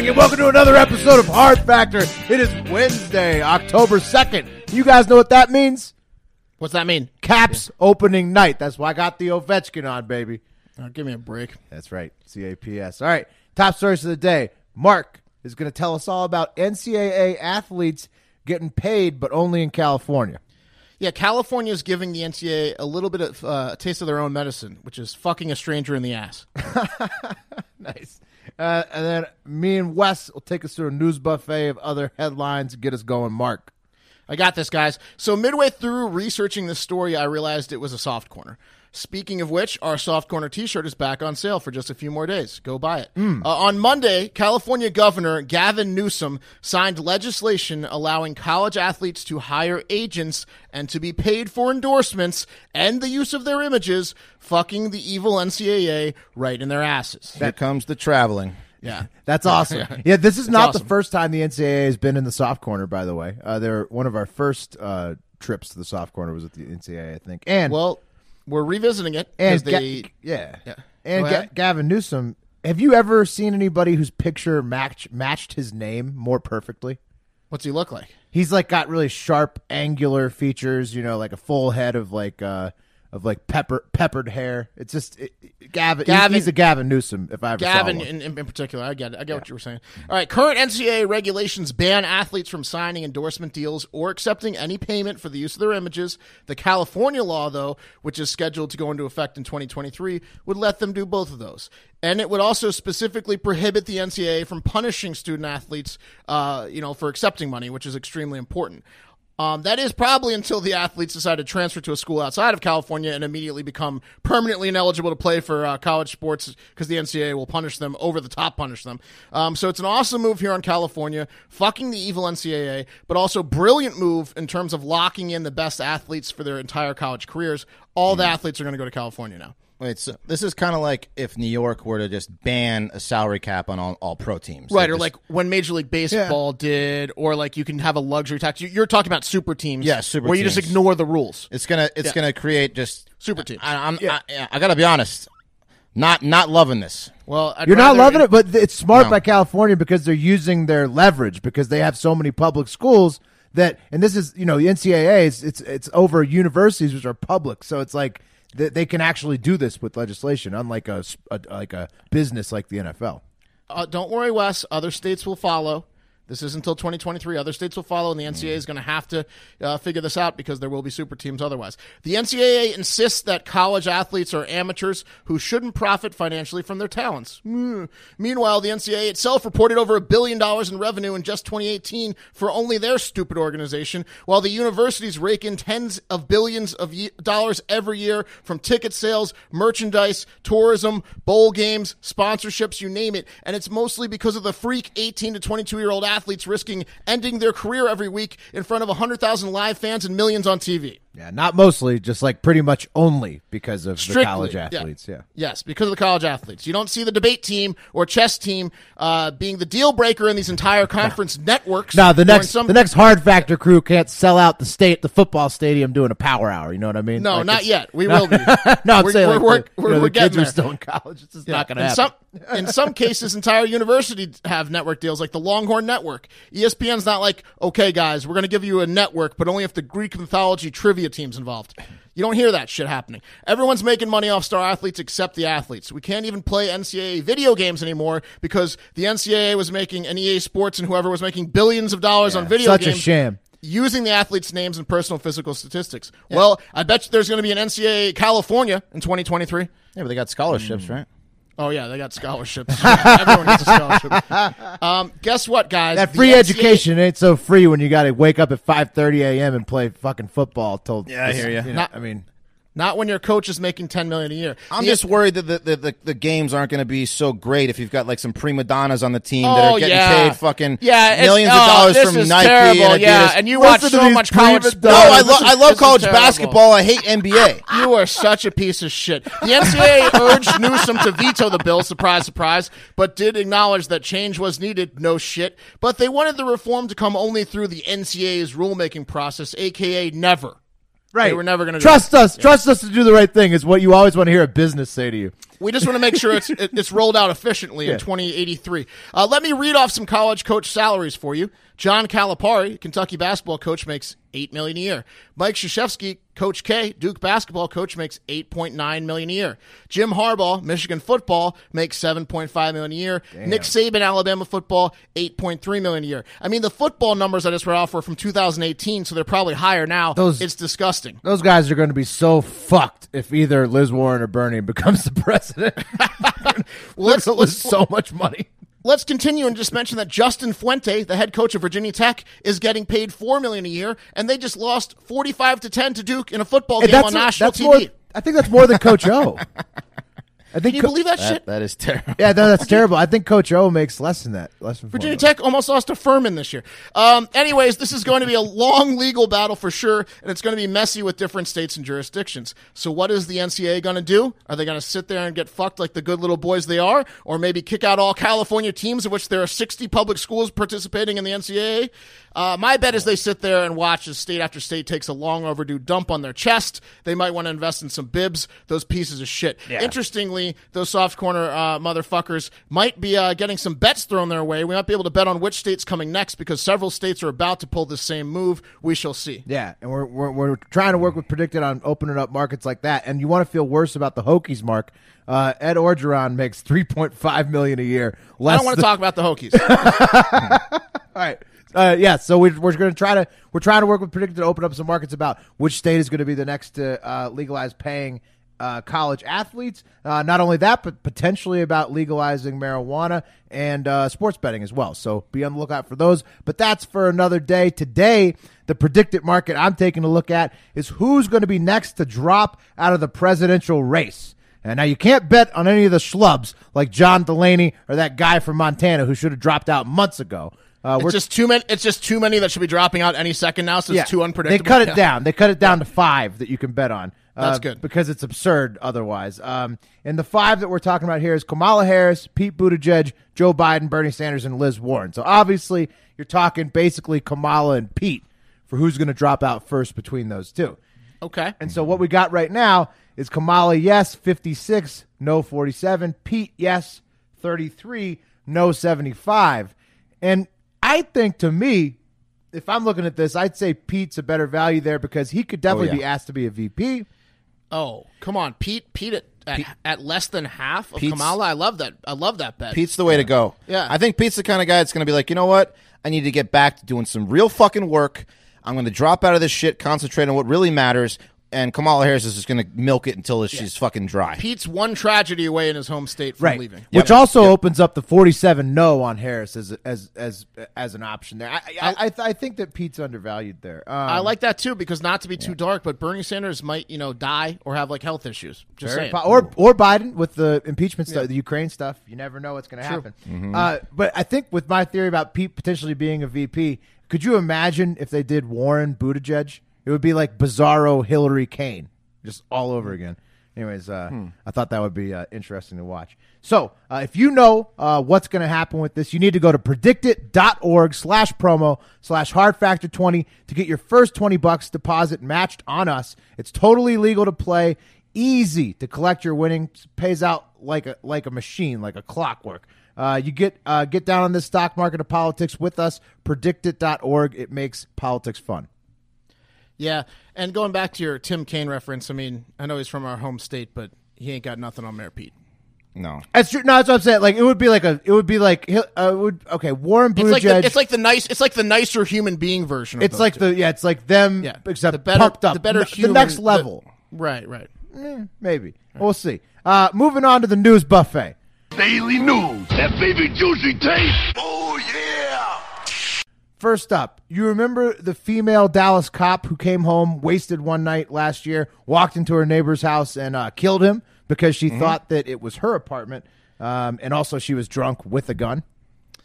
Morning, and welcome to another episode of Hard Factor. It is Wednesday, October 2nd. You guys know what that means? What's that mean? Caps opening night. That's why I got the Ovechkin on, baby. Oh, give me a break. That's right, CAPS. All right, top stories of the day. Mark is going to tell us all about NCAA athletes getting paid, but only in California. Yeah, California is giving the NCAA a little bit of uh, a taste of their own medicine, which is fucking a stranger in the ass. Nice. Uh, and then me and Wes will take us through a news buffet of other headlines and get us going. Mark. I got this, guys. So midway through researching this story, I realized it was a soft corner. Speaking of which, our soft corner T-shirt is back on sale for just a few more days. Go buy it. Uh, on Monday, California Governor Gavin Newsom signed legislation allowing college athletes to hire agents and to be paid for endorsements and the use of their images, fucking the evil NCAA right in their asses. Here comes the traveling. Yeah. That's awesome. yeah, this is not the first time the NCAA has been in the soft corner. By the way, uh, they're one of our first uh, trips to the soft corner was at the NCAA, I think. And Well, we're revisiting it and they. Ga- yeah, Yeah. and Ga- Gavin Newsom. Have you ever seen anybody whose picture match matched his name more perfectly? what's he look like? He's like got really sharp, angular features. You know, like a full head of like uh of like pepper peppered hair. It's just it, it- Gavin. he's- Gavin- he's, a Gavin Newsom. If I ever Gavin, in, in, particular, I get it. I get what you were saying. All right, current NCAA regulations ban athletes from signing endorsement deals or accepting any payment for the use of their images. The California law, though, which is scheduled to go into effect in 2023, would let them do both of those. And it would also specifically prohibit the NCAA from punishing student athletes, uh, you know, for accepting money, which is extremely important. Um, that is probably until the athletes decide to transfer to a school outside of California and immediately become permanently ineligible to play for uh, college sports because the NCAA will punish them over the top, punish them. Um, so it's an awesome move here in California, fucking the evil NCAA, but also brilliant move in terms of locking in the best athletes for their entire college careers. All the athletes are going to go to California now. Wait, so this is kind of like if New York were to just ban a salary cap on all, all pro teams, Right, or just- like when Major League Baseball did, or like you can have a luxury tax. You- You're talking about super teams, Yeah, super where you just ignore the rules. it's gonna it's Yeah. gonna create just Super teams. I, I'm yeah, I gotta be honest, not not loving this. Well, I'd You're not rather- loving it, but it's smart No. by California because they're using their leverage because they have so many public schools that, and this is you know the NCAA is it's it's over universities which are public, so it's like they, they can actually do this with legislation, unlike a, a- like a business like the NFL. Uh, don't worry, Wes. Other states will follow. This is until 2023. Other states will follow, and the NCAA is going to have to uh, figure this out because there will be super teams otherwise. The NCAA insists that college athletes are amateurs who shouldn't profit financially from their talents. Mm. Meanwhile, the NCAA itself reported over a billion dollars in revenue in just 2018 for only their stupid organization, while the universities rake in tens of billions of ye- dollars every year from ticket sales, merchandise, tourism, bowl games, sponsorships, you name it. And it's mostly because of the freak 18 to 22 year old athletes risking ending their career every week in front of 100,000 live fans and millions on TV. Yeah, not mostly, just like pretty much only because of Strictly, the college athletes. Yeah. Yes, because of the college athletes. You don't see the debate team or chess team uh, being the deal breaker in these entire conference networks. No, the next some- the next hard factor crew can't sell out the state the football stadium doing a power hour. You know what I mean? No, Like, not yet. We will be. no, I'm We're- saying we're- like we're- the, we're- know, we're kids getting are still in college. It's just not going to happen. some in some cases, entire universities have network deals, like the Longhorn Network. ESPN's not like, okay, guys, we're going to give you a network, but only if the Greek mythology trivia teams involved. You don't hear that shit happening. Everyone's making money off star athletes except the athletes. We can't even play NCAA video games anymore because the NCAA was making and EA Sports and whoever was making billions of dollars on video Such a games sham. using the athletes' names and personal physical statistics. Well, I bet you there's going to be an NCAA California in 2023. Yeah, but they got scholarships, right? Oh yeah, they got scholarships. Everyone gets a scholarship. Um, guess what, guys? That free NCAA education ain't so free when you got to wake up at 5:30 a.m. and play fucking football till Yeah, I hear you. know, Not- I mean, Not when your coach is making ten million a year. I'm The- just worried that the, the, the, the games aren't going to be so great if you've got like some prima donnas on the team that Oh, are getting yeah. paid fucking yeah, millions oh, of dollars this from Nike terrible, and Adidas. Yeah, and you Listen watch so much college. sports. no, I, lo- is- I love college basketball. I hate NBA. You are such a piece of shit. The NCAA urged Newsom to veto the bill, surprise, surprise, but did acknowledge that change was needed, no shit. But they wanted the reform to come only through the NCAA's rulemaking process, aka never. Right? They were never gonna trust us. Trust us to do the right thing is what you always want to hear a business say to you. We just want to make sure it's it's rolled out efficiently Yeah. in 2083. Uh, let me read off some college coach salaries for you. John Calipari, Kentucky basketball coach, makes eight million a year. Mike Krzyzewski, Coach K, Duke basketball coach, makes 8.9 million a year. Jim Harbaugh, Michigan football, makes 7.5 million a year. Nick Saban, Alabama football, 8.3 million a year. I mean, the football numbers I just read off were from 2018, so they're probably higher now. Those- it's disgusting. Those guys are going to be so fucked if either Liz Warren or Bernie becomes the president. let's- let's- so much money. Let's continue and just mention that Justin Fuente, the head coach of Virginia Tech, is getting paid four million a year, and they just lost forty-five to ten to Duke in a football game on national TV. more. I think that's more than Coach O. I think Can you Co- believe that, shit? That, that is terrible. Yeah, no, that's terrible. I think Coach O makes less than that. Less than Virginia. Tech almost lost to Furman this year. Um, anyways, this is going to be a long legal battle for sure, and it's going to be messy with different states and jurisdictions. So, what is the NCAA going to do? Are they going to sit there and get fucked like the good little boys they are, or maybe kick out all California teams, of which there are 60 public schools participating in the NCAA? Uh, my bet is they sit there and watch as state after state takes a long overdue dump on their chest. They might want to invest in some bibs. Those pieces of shit. Interestingly, those soft corner uh, motherfuckers might be uh, getting some bets thrown their way. We might be able to bet on which state's coming next because several states are about to pull the same move. We shall see. Yeah, and we're, we're we're trying to work with PredictIt on opening up markets like that. And you want to feel worse about the Hokies, Mark? Uh, Ed Orgeron makes three point five million a year. I Less don't want to than- talk about the Hokies. All right. Uh, yeah, so we're, we're going to try to we're trying to work with PredictIt to open up some markets about which state is going to be the next to uh, legalize paying uh, college athletes. Uh, not only that, but potentially about legalizing marijuana and uh, sports betting as well. So be on the lookout for those. But that's for another day. Today, the PredictIt market I'm taking a look at is who's going to be next to drop out of the presidential race. And now you can't bet on any of the schlubs like John Delaney or that guy from Montana who should have dropped out months ago. Uh, it's just too many. It's just too many that should be dropping out any second now. So it's too unpredictable. they cut it Yeah. down. They cut it down to five that you can bet on. Uh, That's good. because it's absurd otherwise. Um, and the five that we're talking about here is Kamala Harris, Pete Buttigieg, Joe Biden, Bernie Sanders, and Liz Warren. So obviously, you're talking basically Kamala and Pete for who's going to drop out first between those two. Okay. And so what we got right now is Kamala, yes, 56, no 47. Pete, yes, 33, no 75. And I think to me, if I'm looking at this, I'd say Pete's a better value there because he could definitely oh, yeah. be asked to be a VP. Oh, come on, Pete. Pete at, at, at less than half of Pete's- Kamala. I love that. I love that bet. Pete's the way to go. Yeah. I think Pete's the kind of guy that's going to be like, you know what? I need to get back to doing some real fucking work. I'm going to drop out of this shit, concentrate on what really matters. And Kamala Harris is just going to milk it until she's fucking dry. Pete's one tragedy away in his home state from leaving. Which also opens up the 47 no on Harris as as as as an option there. I I, I, I think that Pete's undervalued there. Um, I like that too because not to be too dark, but Bernie Sanders might you know die or have like health issues. Just Very saying. po- or or Biden with the impeachment stuff, the Ukraine stuff. You never know what's going to happen. Uh, but I think with my theory about Pete potentially being a VP, could you imagine if they did Warren Buttigieg? It would be like Bizarro Hillary Kaine, just all over again. Anyways, uh, I thought that would be uh, interesting to watch. So, uh, if you know uh, what's going to happen with this, you need to go to predictit.org slash promo slash hard factor 20 to get your first 20 bucks deposit matched on us. It's totally legal to play, easy to collect your winnings, pays out like a, like a machine, like a clockwork. Uh, you get uh, get down on this stock market of politics with us. Predictit.org. It makes politics fun. Yeah, and going back to your Tim Kaine reference, I mean, I know he's from our home state, but he ain't got nothing on Mayor Pete. No. That's true. No, that's what I'm saying. Like it would be like a. It would be like. he'll- Uh, it would okay. Warren It's like the, it's like the nice, it's like the nicer human being version. Of It's those like two. the yeah. It's like them. Yeah. Except The better- pumped up. the better human- the next the- level. right, right. Maybe we'll see. Uh, moving on to the news buffet. Daily news. That baby juicy tape. Oh, yeah. First up, you remember the female Dallas cop who came home wasted one night last year, walked into her neighbor's house and uh, killed him because she thought that it was her apartment, um, and also she was drunk with a gun.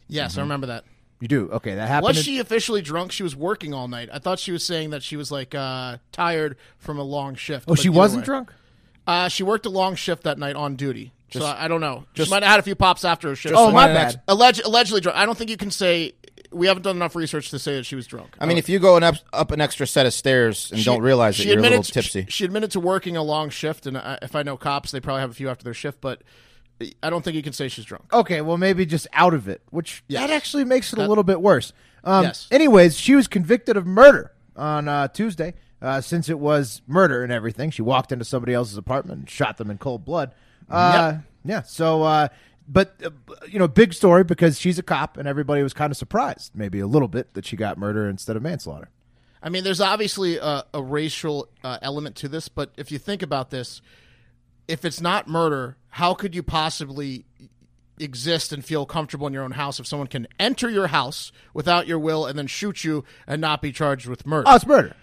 Yes, I remember that. You do okay. That happened. Was in- she officially drunk? She was working all night. I thought she was saying that she was like uh, tired from a long shift. Oh, she wasn't way. drunk. Uh, she worked a long shift that night on duty. so I, I don't know. she might have had a few pops after her shift. Oh, my bad. Alleg- allegedly drunk. I don't think you can say we haven't done enough research to say that she was drunk. I mean, if you go an up, up an extra set of stairs and She- don't realize that she you're a little tipsy, She, she admitted to working a long shift, and I, if I know cops, they probably have a few after their shift. But I don't think you can say she's drunk. Okay, well maybe just out of it, which Yes. that actually makes it a little bit worse. Um, Yes. Anyways, she was convicted of murder on uh, Tuesday. Uh, since it was murder and everything, she walked into somebody else's apartment and shot them in cold blood. Uh, Yeah. So, uh, but uh, you know, big story because she's a cop and everybody was kind of surprised, maybe a little bit, that she got murder instead of manslaughter. I mean, there's obviously a, a racial uh, element to this, but if you think about this, if it's not murder, how could you possibly exist and feel comfortable in your own house if someone can enter your house without your will and then shoot you and not be charged with murder? Oh, it's murder.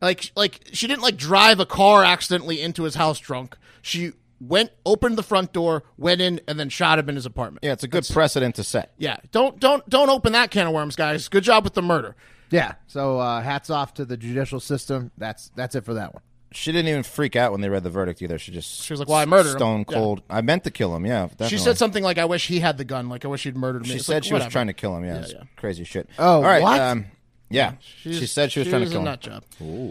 Like, like she didn't like drive a car accidentally into his house drunk. She went, opened the front door, went in, and then shot him in his apartment. yeah, it's a good precedent to set. Yeah, don't don't don't open that can of worms, guys. Good job with the murder. Yeah. So, uh, hats off to the judicial system. That's that's it for that one. She didn't even freak out when they read the verdict either. She just She was like, "Well, I murdered him." Stone Yeah. cold. I meant to kill him. Yeah, definitely. She said something like, "I wish he had the gun. Like I wish he'd murdered me." She It's said like, she was trying to kill him. Yeah, Yeah, yeah. crazy shit. Oh, all right. what? Um, yeah, She's- she said she was trying to a kill him. nut job.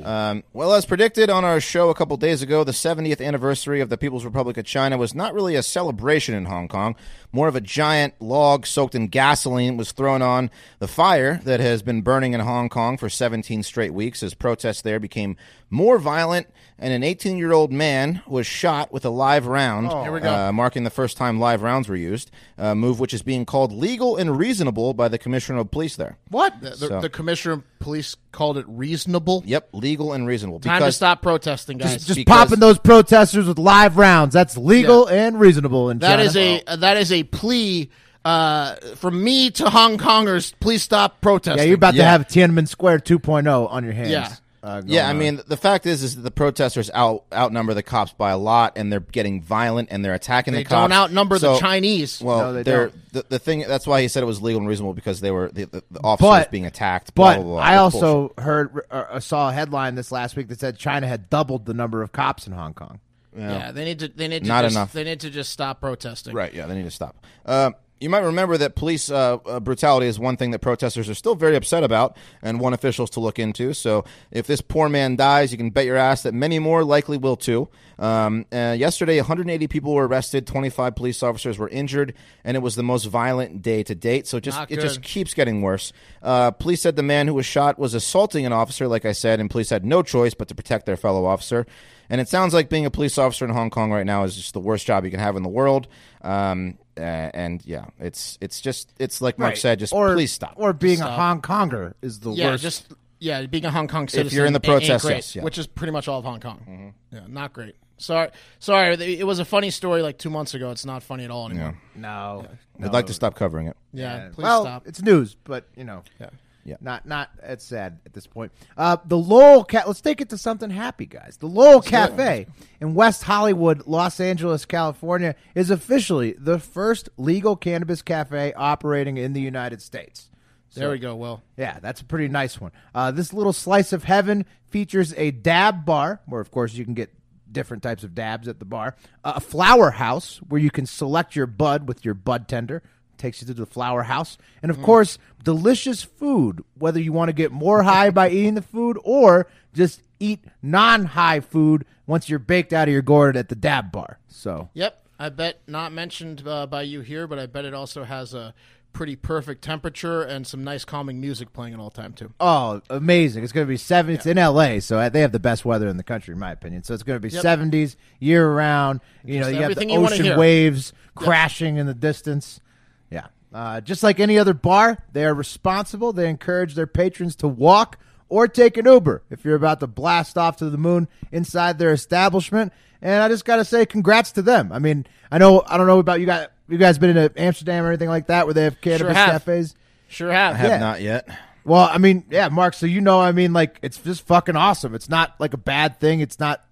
Um, well, as predicted on our show a couple days ago, the 70th anniversary of the People's Republic of China was not really a celebration in Hong Kong. More of a giant log soaked in gasoline was thrown on the fire that has been burning in Hong Kong for 17 straight weeks as protests there became more violent and an 18 year old man was shot with a live round, Here we go. Uh, marking the first time live rounds were used, a move which is being called legal and reasonable by the Commissioner of Police there. What? The, the, So- the commissioner of police called it reasonable. Yep, legal and reasonable. Time to because- stop protesting, guys. Just Because- popping those protesters with live rounds. That's legal and reasonable in that China. is a uh, that is a plea uh, from me to Hong Kongers. Please stop protesting. Yeah, you're about to Yeah. have Tiananmen Square 2.0 on your hands. Yeah. Uh, going Yeah, I on. mean, the fact is, is that the protesters out outnumber the cops by a lot, and they're getting violent and they're attacking They the cops. don't outnumber the Chinese. Well, No, they they're don't. the, the thing. That's why he said it was legal and reasonable because they were the, the, the officers But- being attacked. Blah, But blah, blah. I also bullshit. heard uh, saw a headline this last week that said China had doubled the number of cops in Hong Kong. yeah, they need to they need to Not just, enough. They need to just stop protesting. right. Yeah, they need to stop. Uh, you might remember that police uh, uh, brutality is one thing that protesters are still very upset about and want officials to look into. So if this poor man dies, you can bet your ass that many more likely will too. Um, uh, yesterday, 180 people were arrested, 25 police officers were injured, and it was the most violent day to date. So it just it just keeps getting worse. Uh, police said the man who was shot was assaulting an officer, like I said, and police had no choice but to protect their fellow officer. And it sounds like being a police officer in Hong Kong right now is just the worst job you can have in the world. Um, uh, and yeah, it's it's just it's like Mark said, just or, please stop. Or being Stop. a Hong Konger is the Yeah, worst. just yeah, being a Hong Kong citizen. If you're in the ain't- ain't protest, great, yes, yeah. which is pretty much all of Hong Kong. Mm-hmm. Yeah, not great. Sorry, sorry. It was a funny story like two months ago. It's not funny at all anymore. no. I'd like to stop covering it. Yeah, please well, stop. it's news, but you know, Yeah. Yeah. not not. It's sad at this point. Uh, the Lowell Cat. Let's take it to something happy, guys. The Lowell Cafe in West Hollywood, Los Angeles, California, is officially the first legal cannabis cafe operating in the United States. There we go. Well, Yeah, that's a pretty nice one. Uh, this little slice of heaven features a dab bar, where of course you can get different types of dabs at the bar. Uh, a flower house where you can select your bud with your bud tender. Takes you to the flower house, and of Mm. course, delicious food. Whether you want to get more high by eating the food or just eat non-high food once you're baked out of your gourd at the dab bar. So yep. I bet not mentioned uh, by you here, but I bet it also has a pretty perfect temperature and some nice calming music playing at all time too. Oh, amazing! It's going to be seven. It's in L.A., so they have the best weather in the country, in my opinion. So it's going to be Yep. seventies year round. You know, you have the everything you wanna ocean waves crashing in the distance. Yeah, uh, just like any other bar, they are responsible. They encourage their patrons to walk or take an Uber if you're about to blast off to the moon inside their establishment. And I just got to say, congrats to them. I mean, I know I don't know about you guys. You guys been to Amsterdam or anything like that, where they have cannabis have. cafes? Sure have. I have Yeah. not yet. Well, I mean, yeah, Mark. So you know, I mean, like it's just fucking awesome. It's not like a bad thing. It's not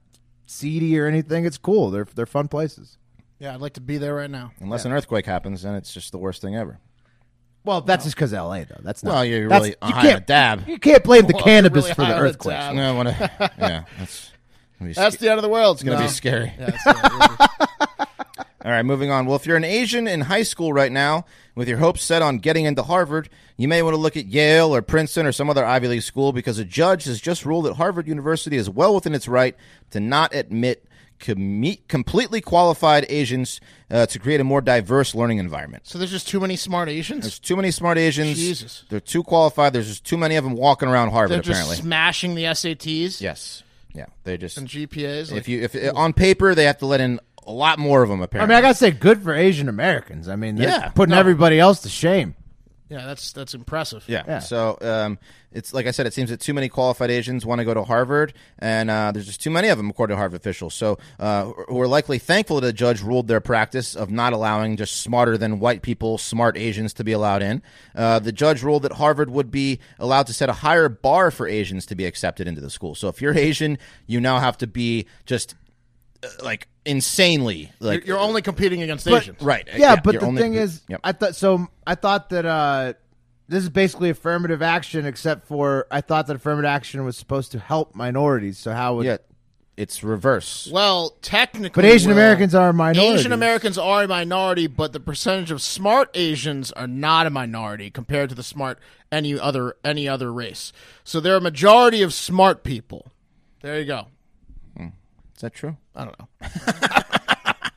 seedy or anything. It's cool. They're they're fun places. Yeah, I'd like to be there right now. Unless an earthquake happens, then it's just the worst thing ever. Well, that's just because L.A. though. That's not. Well, you're that's- really you high on a can't dab. You can't blame the Well, cannabis really for the high on a earthquakes. dab. No, I want to. Yeah, that's. gonna be That's sca- the end of the world. It's gonna be scary. Yeah, it's, All right, moving on. Well, if you're an Asian in high school right now with your hopes set on getting into Harvard, you may want to look at Yale or Princeton or some other Ivy League school because a judge has just ruled that Harvard University is well within its right to not admit com- completely qualified Asians uh, to create a more diverse learning environment. so there's just too many smart Asians. There's too many smart Asians. Jesus. They're too qualified. There's just too many of them walking around Harvard, They're just apparently. smashing the SATs yes. Yeah. They just. and GPAs. like- If you if on paper they have to let in a lot more of them Apparently, I mean, I gotta say, good for Asian Americans. I mean, they're Yeah. putting No. everybody else to shame. Yeah, that's that's impressive. Yeah. Yeah. So um, it's like I said, it seems that too many qualified Asians want to go to Harvard, and uh, there's just too many of them, according to Harvard officials. So uh, who are likely thankful that the judge ruled their practice of not allowing just smarter than white people, smart Asians, to be allowed in. Uh, the judge ruled that Harvard would be allowed to set a higher bar for Asians to be accepted into the school. So if you're Asian, you now have to be just uh, like insanely like You're, you're only competing against But- Asians. right. Yeah, but the only- thing is, Yep. I thought so. I thought that uh, this is basically affirmative action, except for I thought that affirmative action was supposed to help minorities. So how would yeah, it's reverse. Well, technically, But Asian Will, Americans are a minority. Asian Americans are a minority, but the percentage of smart Asians are not a minority compared to the smart any other any other race. So they're a majority of smart people. There you go. Is that true? I don't know.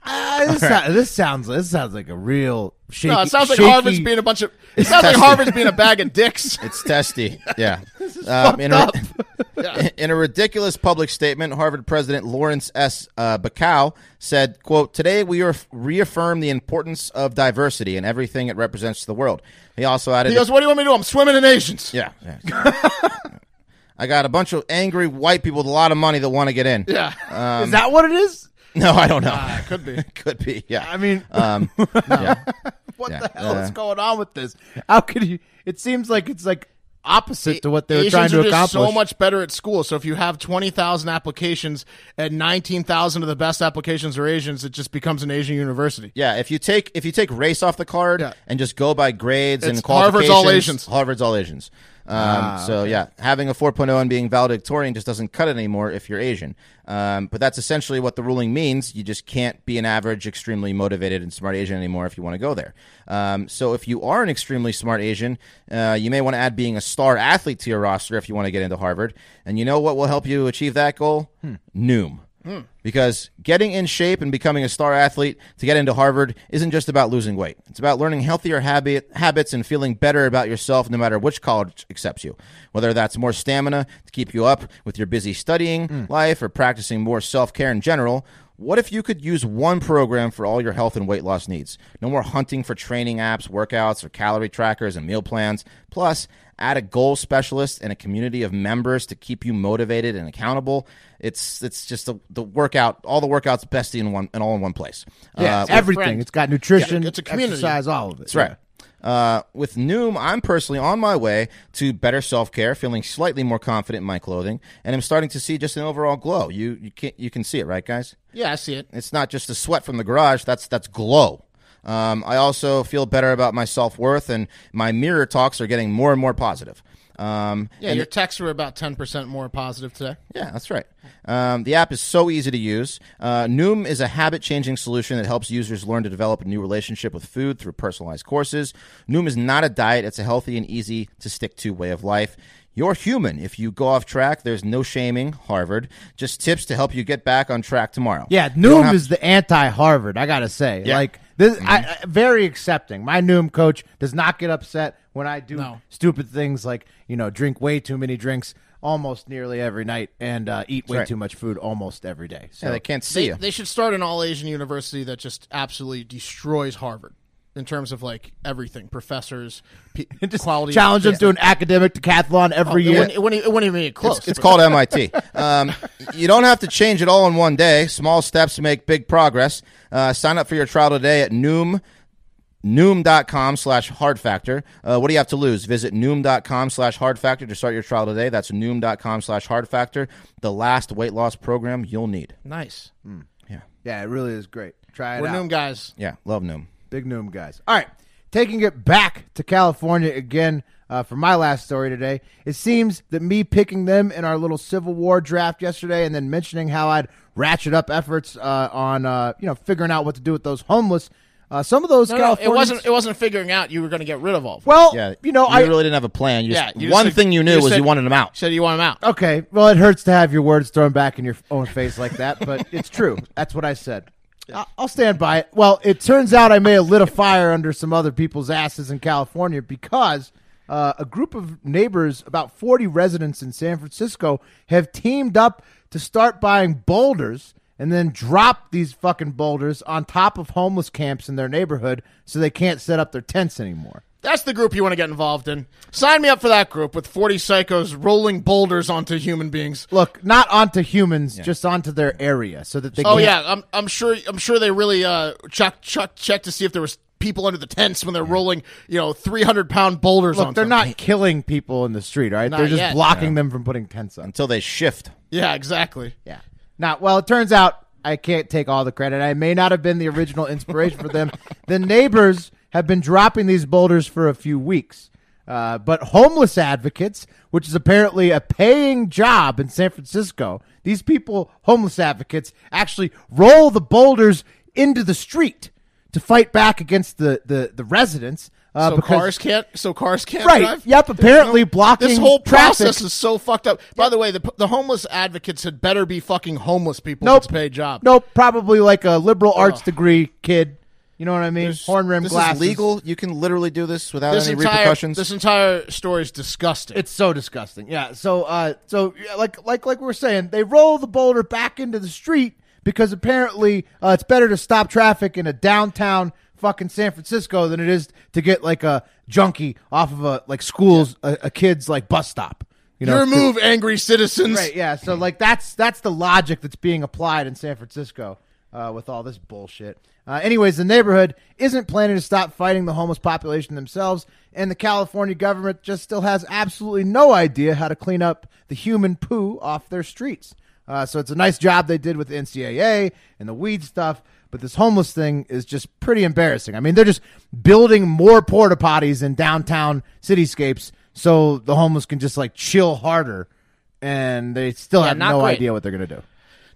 Ah, this, sou- this sounds this sounds like a real shaky. No, it sounds like shaky- Harvard's being a bunch of. It sounds like. Harvard's being a bag of dicks. It's testy. Yeah. Um, in, a, in a ridiculous public statement, Harvard President Lawrence S. Uh, Bacow said, quote, Today we are reaffirm the importance of diversity and everything it represents to the world. He also added, He goes, "What do you want me to do? I'm swimming in Asians." Yeah. yeah. I got a bunch of angry white people with a lot of money that want to get in. Yeah, is that what it is? No, I don't know. Ah, could be. Could be. Yeah. I mean, um, yeah. what yeah. the hell is Uh, going on with this? How could you? It seems like it's like opposite to what they were Asians trying to accomplish. so much better at school. So if you have twenty thousand applications and nineteen thousand of the best applications are Asians, it just becomes an Asian university. Yeah, if you take if you take race off the card Yeah. and just go by grades It's and qualifications, Harvard's all Asians. Harvard's all Asians. Um, Ah, so yeah, having a 4.0 and being valedictorian just doesn't cut it anymore if you're Asian. Um, but that's essentially what the ruling means. You just can't be an average, extremely motivated and smart Asian anymore if you want to go there. Um, so if you are an extremely smart Asian, uh, you may want to add being a star athlete to your roster if you want to get into Harvard. And you know what will help you achieve that goal? Noom. Because getting in shape and becoming a star athlete to get into Harvard isn't just about losing weight. It's about learning healthier habit, habits and feeling better about yourself no matter which college accepts you. Whether that's more stamina to keep you up with your busy studying hmm. life or practicing more self care in general. What if you could use one program for all your health and weight loss needs? No more hunting for training apps, workouts, or calorie trackers and meal plans. Plus, add a goal specialist and a community of members to keep you motivated and accountable. It's it's just the, the workout, all the workouts bestie in one and all in one place. yeah, Uh, it's everything. It's got nutrition. Yeah, it's a community. exercise, all of it. that's right. Uh, with Noom, I'm personally on my way to better self care, feeling slightly more confident in my clothing, and I'm starting to see just an overall glow. You you can you can see it, right, guys? Yeah, I see it. It's not just the sweat from the garage. That's that's glow. Um, I also feel better about my self worth, and my mirror talks are getting more and more positive. Um, Yeah, your texts were about ten percent more positive today. yeah, that's right. Um, the app is so easy to use. Uh, Noom is a habit changing solution that helps users learn to develop a new relationship with food through personalized courses. Noom is not a diet, it's a healthy and easy to stick to way of life. You're human. If you go off track, there's no shaming, Harvard. Just tips to help you get back on track tomorrow. Yeah, Noom have- is the anti-Harvard. I gotta say, Yeah. like this, I, I very accepting. My Noom coach does not get upset when I do No. stupid things like you know drink way too many drinks almost nearly every night and uh, eat way right. too much food almost every day. So Yeah, they can't see They, you. they should start an all Asian university that just absolutely destroys Harvard in terms of like everything, professors, p- just quality. challenge them Yeah. to an academic decathlon every It year. wouldn't, it, wouldn't, it wouldn't even get close. It's, it's called MIT. Um, you don't have to change it all in one day. Small steps make big progress. Uh, sign up for your trial today at Noom. Noom.com slash hard factor. Uh, what do you have to lose? Visit Noom.com slash hard factor to start your trial today. That's Noom.com slash hard factor. The last weight loss program you'll need. nice. yeah, Yeah, it really is great. Try it We're out. Noom guys. Yeah, love Noom. Big Noom guys. All right. Taking it back to California again uh, for my last story today. It seems that me picking them in our little Civil War draft yesterday and then mentioning how I'd ratchet up efforts uh, on uh, you know figuring out what to do with those homeless. Uh, some of those No, no, it wasn't. It wasn't figuring out you were going to get rid of all. Of them. well, Yeah, you know, you I really didn't have a plan. You yeah. just, you just one said- thing you knew just was said- you wanted them out. Said you want them out. Okay, well, it hurts to have your words thrown back in your own face like that, but it's true. That's what I said. I'll stand by it. Well, it turns out I may have lit a fire under some other people's asses in California because uh, a group of neighbors, about 40 residents in San Francisco, have teamed up to start buying boulders and then drop these fucking boulders on top of homeless camps in their neighborhood so they can't set up their tents anymore. That's the group you want to get involved in. Sign me up for that group with 40 psychos rolling boulders onto human beings. Look, not onto humans, just onto their area so that they Oh can't yeah, I'm I'm sure I'm sure they really uh check check check to see if there was people under the tents when they're rolling you know 300 pound boulders Look, onto they're them. not killing people in the street, right? Not they're just yet. blocking them from putting tents up. Until they shift. Yeah, exactly. Yeah. Now, well, it turns out I can't take all the credit. I may not have been the original inspiration for them. The neighbors have been dropping these boulders for a few weeks. Uh, but homeless advocates, which is apparently a paying job in San Francisco, these people, homeless advocates, actually roll the boulders into the street to fight back against the, the, the residents. Uh, So because- cars can't. So cars can't Right. drive. Yep. Apparently blocking This whole traffic. process is so fucked up. By the way, the the homeless advocates had better be fucking homeless people. Nope. Paid job. Nope, probably like a liberal arts degree kid. You know what I mean? Horn rim This glasses. is legal. You can literally do this without This any entire repercussions. this entire story is disgusting. It's so disgusting. Yeah. So, uh, so like, like, like we were saying, they roll the boulder back into the street because apparently uh, it's better to stop traffic in a downtown fucking San Francisco than it is to get like a junkie off of a like schools a, a kid's like bus stop. You know, Your move, angry citizens. Right, yeah. So like that's that's the logic that's being applied in San Francisco uh, with all this bullshit. Uh, anyways, the neighborhood isn't planning to stop fighting the homeless population themselves, and the California government just still has absolutely no idea how to clean up the human poo off their streets. Uh, so it's a nice job they did with the NCAA and the weed stuff, but this homeless thing is just pretty embarrassing. I mean, they're just building more porta potties in downtown cityscapes so the homeless can just like chill harder and they still Yeah, have no great. idea what they're going to do.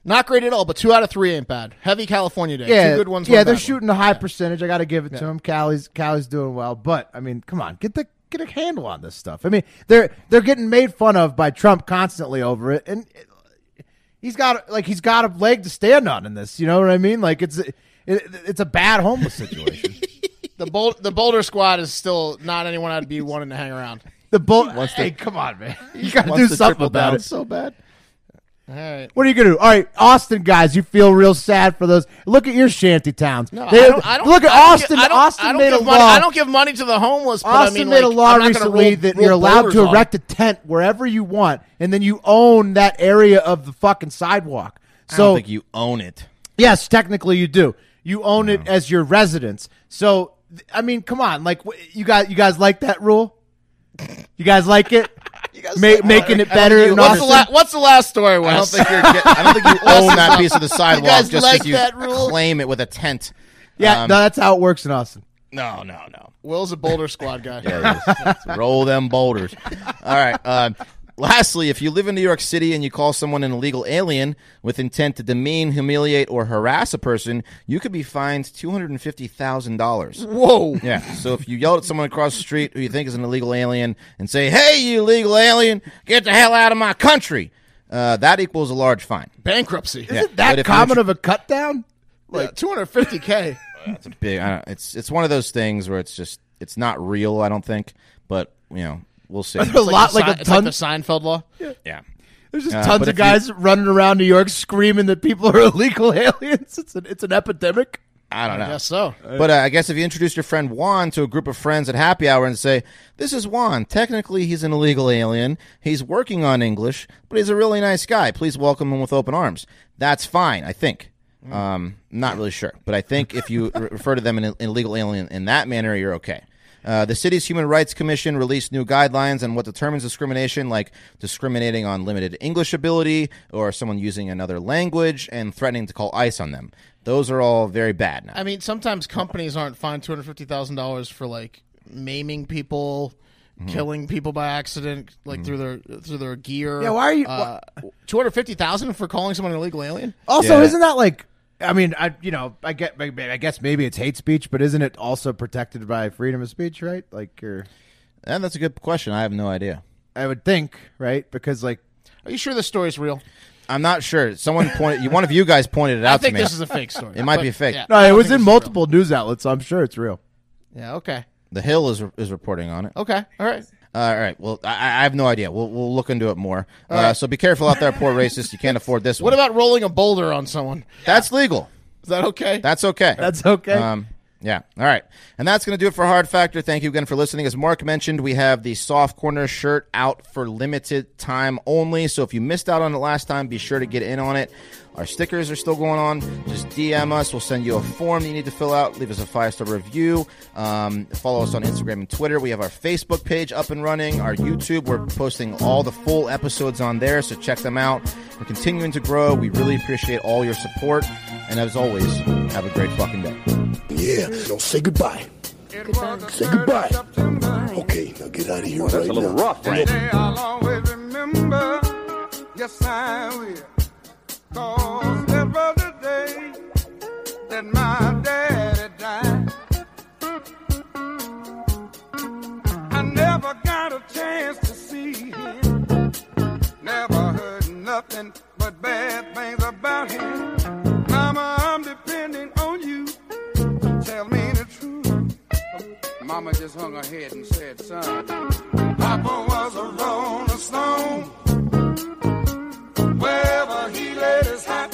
Not great at all, but two out of three ain't bad. Heavy California day. Yeah, Two good ones. yeah, one they're bad one. shooting a high percentage. I got to give it to them. Cali's Cali's doing well, but I mean, come on, get the get a handle on this stuff. I mean, they're they're getting made fun of by Trump constantly over it, and he's got like he's got a leg to stand on in this. You know what I mean? Like it's it, it's a bad homeless situation. The Boulder, the Boulder Squad is still not anyone I'd be wanting to hang around. the bull. Hey, come on, man! You got to do something about down it. so bad. All right. What are you gonna do? All right, Austin guys, you feel real sad for those. Look at your shanty towns. No, They- I don't, I don't, look at I Austin. gi- I don't, Austin I don't made a give money, law. I don't give money to the homeless, but Austin I mean, made a like, law I'm not gonna recently roll- that roll you're allowed boulders to on erect a tent wherever you want, and then you own that area of the fucking sidewalk. I So don't think you own it. yes, technically you do. You own it as your residence. So I mean, come on, like you guys, you guys like that rule? You guys like it? Ma- making it better. in What's the, la- what's the last story, I don't think you're. Get, I don't think you own that piece of the sidewalk guys just like because you that rule? claim it with a tent. yeah, Um, no, that's how it works in Austin. No, no, no. Will's a Boulder Squad guy. There it is. Roll them boulders. All right. Um, Lastly, if you live in New York City and you call someone an illegal alien with intent to demean, humiliate, or harass a person, you could be fined two hundred and fifty thousand dollars. Whoa. Yeah. So if you yell at someone across the street who you think is an illegal alien and say, "Hey, you illegal alien, get the hell out of my country," uh, that equals a large fine. Bankruptcy. Yeah. But That common of a cut down? Like 250k. It's a big. I don't, it's it's one of those things where it's just it's not real. I don't think, but you know, we'll see. a lot the like Se- a it's like ton. the Seinfeld law. yeah. There's just Uh, tons of if you- guys running around New York screaming that people are illegal aliens. It's an it's an epidemic. I don't know. I guess so. But uh, I guess if you introduce your friend Juan to a group of friends at happy hour and say, "This is Juan. Technically, he's an illegal alien. He's working on English, but he's a really nice guy. Please welcome him with open arms." That's fine, I think. Um, not really sure, but I think if you re- refer to them in an illegal alien in that manner, you're okay. Uh, the city's Human Rights Commission released new guidelines on what determines discrimination, like discriminating on limited English ability or someone using another language and threatening to call ICE on them. Those are all very bad now. I mean, sometimes companies aren't fined two hundred fifty thousand dollars for like maiming people, Mm-hmm. killing people by accident, like through their through their gear. Yeah, why are you- Uh, two hundred fifty thousand for calling someone an illegal alien? Also, Yeah. isn't that like? I mean, I you know, I get, I guess maybe it's hate speech, but isn't it also protected by freedom of speech? Right? Like, you're, And that's a good question. I have no idea. I would think, right? Because like, Are you sure this story's real? I'm not sure. Someone pointed. One of you guys pointed it out I think to me. this is a fake story. It might But, be fake. yeah, no, it was in this real. multiple news outlets, so I'm sure it's real. Yeah. Okay. the Hill is is reporting on it. Okay. All right. Uh, all right. Well, I, I have no idea. We'll we'll look into it more. Uh, So be careful out there, poor racist. You can't afford this What one. about rolling a boulder on someone? That's legal. Is that okay? That's okay. That's okay. Um, yeah. All right. And that's going to do it for Hard Factor. Thank you again for listening. As Mark mentioned, we have the Soft Corner shirt out for limited time only. So if you missed out on it last time, be sure to get in on it. Our stickers are still going on. Just DM us. We'll send you a form that you need to fill out. Leave us a five star review. Um, follow us on Instagram and Twitter. We have our Facebook page up and running. Our YouTube, we're posting all the full episodes on there. So check them out. We're continuing to grow. We really appreciate all your support. And as always, have a great fucking day. Yeah, no, say goodbye. Goodbye. Say goodbye. Okay, now get out of here right now. rough, right? Day I'll always remember. Yes, I will. Cause that was the day that my daddy died. I never got a chance to see him. Never heard nothing but bad Mama just hung her head and said, son, Papa was a rolling stone. Wherever he laid his hat